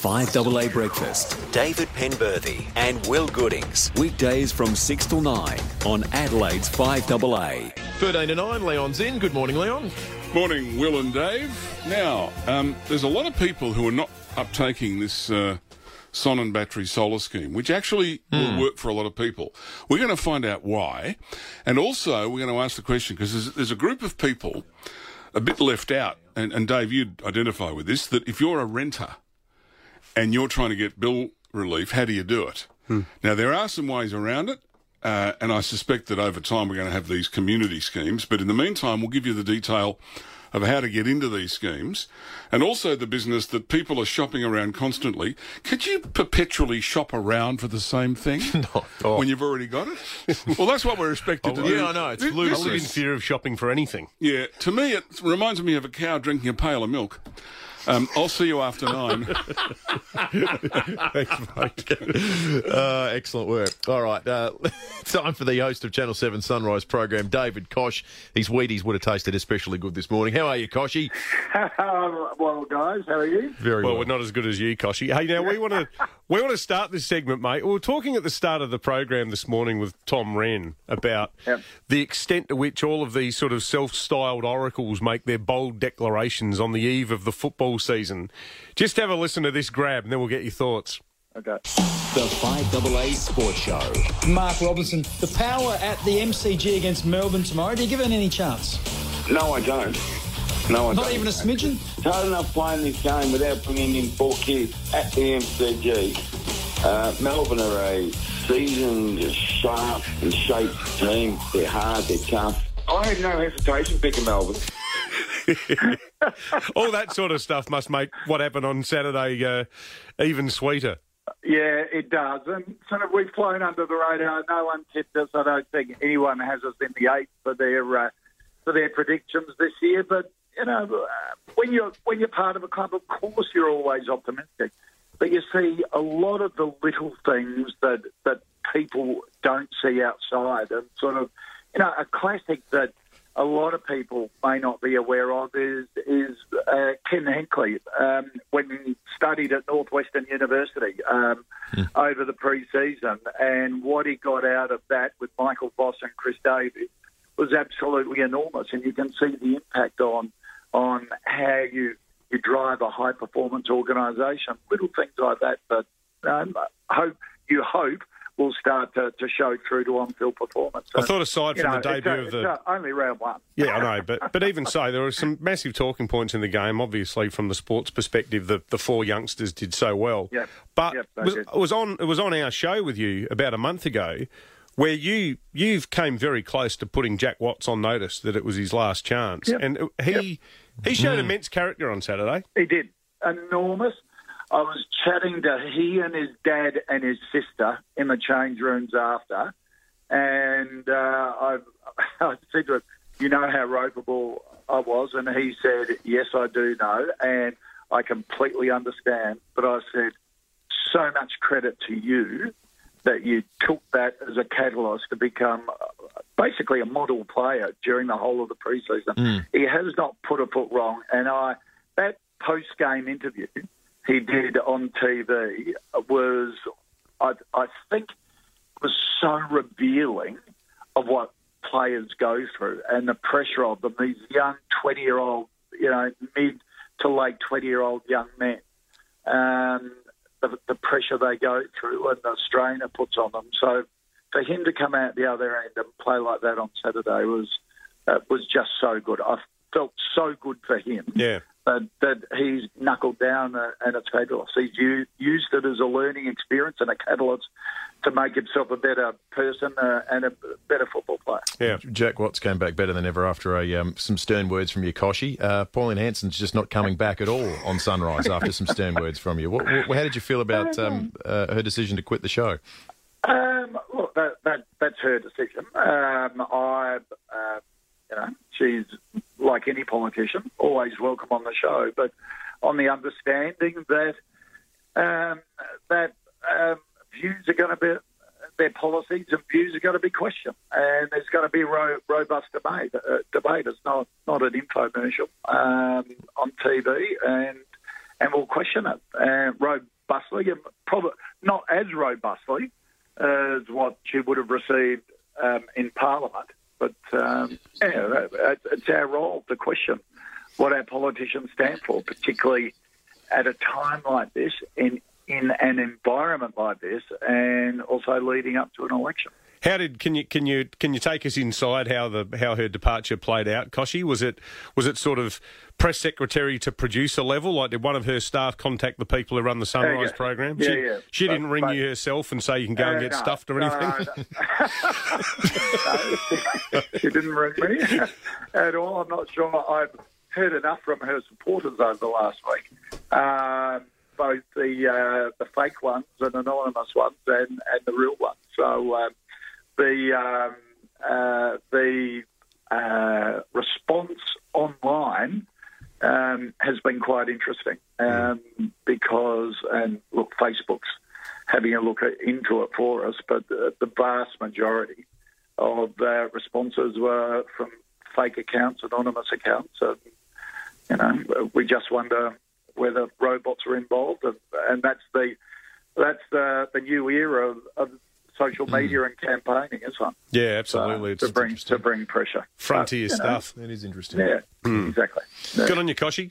5AA Breakfast. David Penberthy and Will Goodings. Weekdays from 6 till 9 on Adelaide's 5AA. 13 to 9, Leon's in. Good morning, Leon. Morning, Will and Dave. Now, um, there's a lot of people who are not uptaking this uh, and battery solar scheme, which actually will work for a lot of people. We're going to find out why. And also, we're going to ask the question because there's, there's a group of people a bit left out. And, and Dave, you'd identify with this that if you're a renter and you're trying to get bill relief, how do you do it? Now, there are some ways around it. Uh, and I suspect that over time we're going to have these community schemes. But in the meantime, we'll give you the detail of how to get into these schemes and also the business that people are shopping around constantly. Could you perpetually shop around for the same thing Oh. when you've already got it? well, that's what we're expected to do. yeah, I know. It's loose. this I live in fear of shopping for anything. Yeah, to me, it reminds me of a cow drinking a pail of milk. Um, I'll see you after nine. Thanks, mate. Uh, excellent work. All right. Uh, time for the host of Channel 7 Sunrise program, David Koch. These Wheaties would have tasted especially good this morning. How are you, Kochie? well, guys, how are you? Very well. We're not as good as you, Kochie. Hey, now we want to we want to start this segment, mate. We were talking at the start of the program this morning with Tom Rehn about Yep. the extent to which all of these sort of self-styled oracles make their bold declarations on the eve of the football season. Just have a listen to this grab, and then we'll get your thoughts. Okay. The 5AA Sports Show. Mark Robinson, the power at the MCG against Melbourne tomorrow. Do you give it any chance? No, I don't. No, I Not don't. even a smidgen? It's hard enough playing this game without bringing in four kids at the MCG. Uh, Melbourne are a seasoned, sharp and shaped team. They're hard, they're tough. I had no hesitation picking Melbourne. All that sort of stuff must make what happened on Saturday uh, even sweeter. Yeah, it does. And sort of we've flown under the radar. No one tipped us. I don't think anyone has us in the eight for their uh, for their predictions this year. But you know, uh, when you're when you're part of a club, of course you're always optimistic. But you see a lot of the little things that that people don't see outside, and sort of, you know, a classic that a lot of people may not be aware of is is uh, Ken Hinkley um, when he studied at Northwestern University um, over the pre-season, and what he got out of that with Michael Voss and Chris Davis was absolutely enormous, and you can see the impact on on how you you drive a high performance organisation. Little things like that, but um, hope you hope start to, to show through to on-field performance. I thought aside from know, the it's, debut uh, of it's, the uh, only round one. Yeah, I know, but but even so, there were some massive talking points in the game. Obviously, from the sports perspective, the, the four youngsters did so well. Yep. But Yep, was, it was on it was on our show with you about a month ago, where you you've came very close to putting Jack Watts on notice that it was his last chance, Yep. and he he showed immense character on Saturday. He did. Enormous. I was chatting to he and his dad and his sister in the change rooms after, and uh, I, I said to him, "You know how ropeable I was," and he said, "Yes, I do know, and I completely understand." But I said, "So much credit to you that you took that as a catalyst to become uh, basically a model player during the whole of the preseason. He has not put a foot wrong, and I that post game interview he did on TV was, I, I think, was so revealing of what players go through and the pressure of them. These young twenty-year-old, you know, mid to late twenty-year-old young men. Um, the, the pressure they go through and the strain it puts on them. So for him to come out the other end and play like that on Saturday was uh, was just so good. I felt so good for him Yeah. That, that he's knuckled down uh, and it's fabulous. He's u- used it as a learning experience and a catalyst to make himself a better person uh, and a better football player. Yeah, Jack Watts came back better than ever after a um, some stern words from you, Kochie. Uh, Pauline Hanson's just not coming back at all on Sunrise after some stern words from you. What, what, how did you feel about um, uh, her decision to quit the show? Um, look, that, that, that's her decision. Um, I, uh, you know, she's like any politician, always welcome on the show, but on the understanding that um, that um, views are going to be their policies and views are going to be questioned, and there's going to be ro- robust debate. Uh, debate. It's not not an infomercial um, on TV, and and we'll question it uh, robustly, and probably not as robustly as what she would have received um, in Parliament. But um, yeah, it's our role to question what our politicians stand for, particularly at a time like this in in an environment like this, and also leading up to an election. How did can you can you can you take us inside how the how her departure played out, Kochie? Was it was it sort of press secretary to producer level? Like did one of her staff contact the people who run the Sunrise yeah. program? Yeah, she, yeah. she But- didn't ring but- you herself and say you can go and Uh, get no, stuffed or no, anything. no. she didn't ring me at all. I'm not sure. I've heard enough from her supporters over the last week, um, both the uh, the fake ones and anonymous ones, and, and the real ones. So um, the um, uh, the uh, response online um, has been quite interesting um, because, and look, Facebook's having a look at, into it for us, but the, the vast majority of uh, responses were from fake accounts, anonymous accounts, and you know, we just wonder whether robots are involved, and, and that's the that's the, the new era of, of social hmm. media and campaigning, isn't it? yeah, absolutely. to bring to bring pressure. Frontier But, you know, stuff. That is interesting. Yeah, hmm. exactly. Yeah. Good on you, Kochie.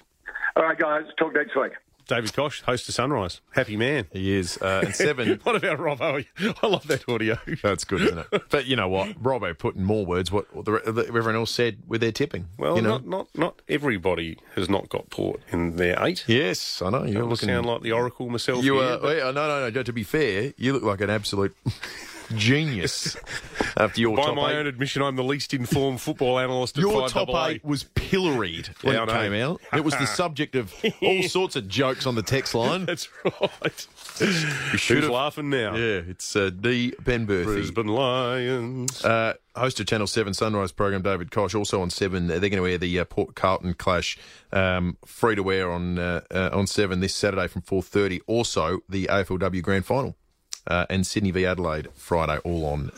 All right, guys. Talk next week. David Koch, host of Sunrise. Happy man. He is. Uh, and seven. what about Robbo? I love that audio. That's good, isn't it? But you know what? Robbo put in more words what what the, the, everyone else said with their tipping. Well, you know? not, not not everybody has not got Port in their eight. Yes, I know. You're looking. sound like the Oracle myself. you here, are. but- yeah, no, no, no. To be fair, you look like an absolute genius after your By my eight. own admission, I'm the least informed football analyst Your 5AA. top eight was pilloried when Yeah, it came out. It was the subject of all sorts of jokes on the text line. That's right. You should Who's have. laughing now? Yeah, it's uh, D. Penberthy. Brisbane Lions. Uh, host of Channel 7 Sunrise program, David Koch, also on 7. They're going to wear the uh, Port Carlton clash um, free to wear on uh, uh, on 7 this Saturday from 4.30. Also, the AFLW Grand Final Uh, and Sydney v Adelaide Friday, all on